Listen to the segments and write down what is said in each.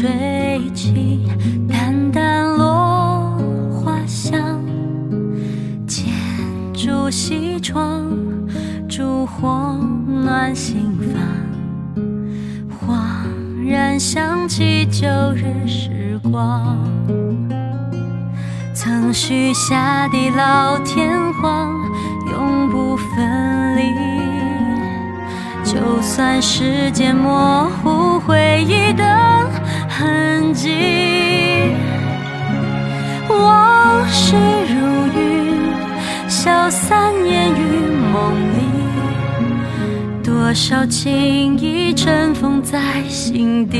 吹起，淡淡落花香。剪烛西窗，烛火暖心房。恍然想起旧日时光，曾许下的老天荒，永不分离。就算时间模糊回忆的痕迹，往事如云，消散烟雨梦里，多少情意尘封在心底。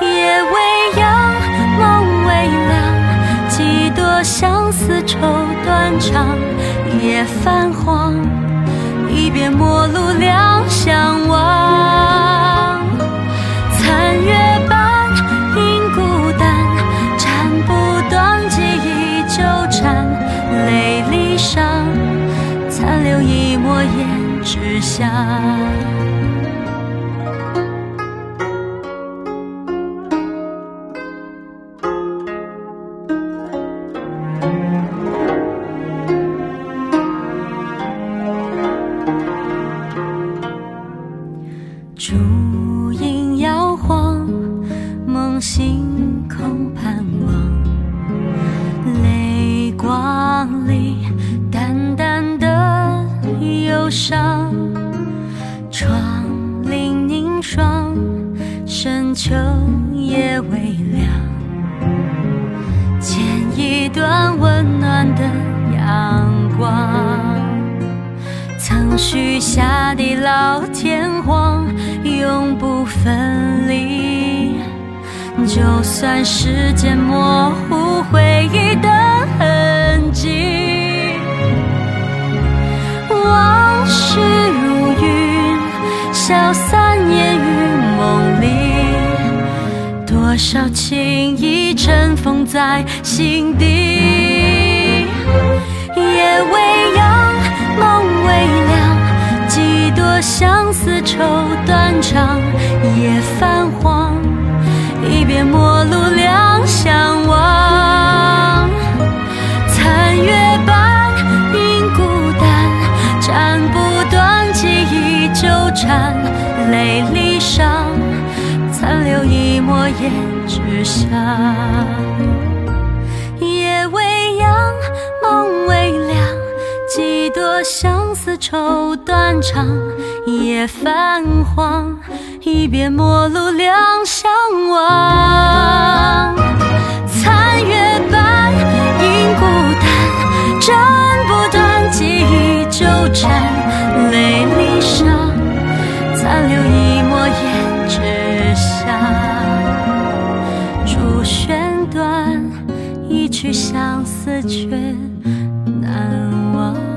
夜未央，梦未凉，几多相思愁断肠，夜泛黄。一别陌路两脂香。烛影摇晃，梦醒空盼望，泪光里淡淡的忧伤。秋夜微凉，剪一段温暖的阳光。曾许下的老天荒，永不分离。就算时间模糊回忆的痕迹，往事如云，消散烟雨梦里，多少情谊尘封在心底。夜未央，梦未凉，几多相思愁断肠，夜泛黄，一别陌路两相望。残月半影孤单，斩不断记忆纠缠，留一抹胭脂香。夜未央，梦未凉，几多相思愁断肠，夜泛黄，一别陌路两相望。残月半相思却难忘。